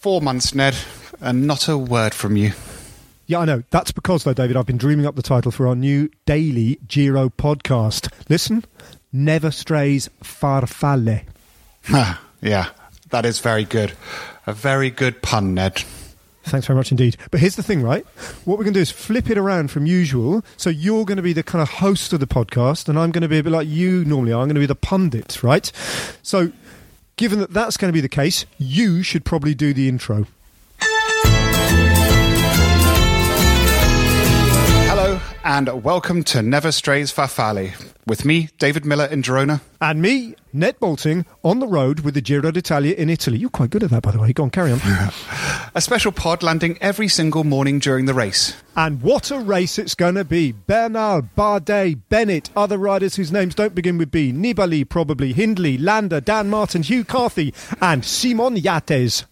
Four months, Ned, and not a word from you. Yeah, I know. That's because, though, David, I've been dreaming up the title for our new daily Giro podcast. Listen, Never Strays Farfalle. Ah, yeah, that is very good. A very good pun, Ned. Thanks very much indeed. But here's the thing, right? What we're going to do is flip it around from usual. So you're going to be the kind of host of the podcast, and I'm going to be a bit like you normally are. I'm going to be the pundit, right? So, given that that's going to be the case, you should probably do the intro. Hello, and welcome to Never Strays Farfalle. With me, David Millar in Girona. And me, Ned Boulting, on the road with the Giro d'Italia in Italy. You're quite good at that, by the way. Go on, carry on. A special pod landing every single morning during the race. And what a race it's going to be. Bernal, Bardet, Bennett, other riders whose names don't begin with B. Nibali, probably. Hindley, Landa, Dan Martin, Hugh Carthy, and Simon Yates.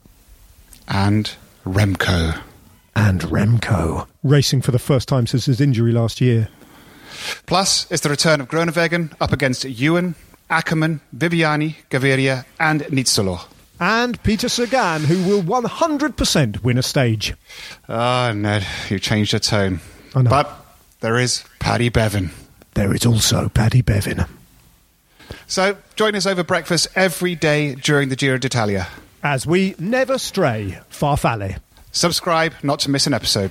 And Remco. And Remco. Racing for the first time since his injury last year. Plus, it's the return of Groenewegen up against Ewan, Ackermann, Viviani, Gaviria, and Nizzolo. And Peter Sagan, who will 100% win a stage. Ah, Ned, you changed your tone. I know. But there is Paddy Bevan. There is also Paddy Bevin. So join us over breakfast every day during the Giro d'Italia. As we never stray far farfalle. Subscribe not to miss an episode.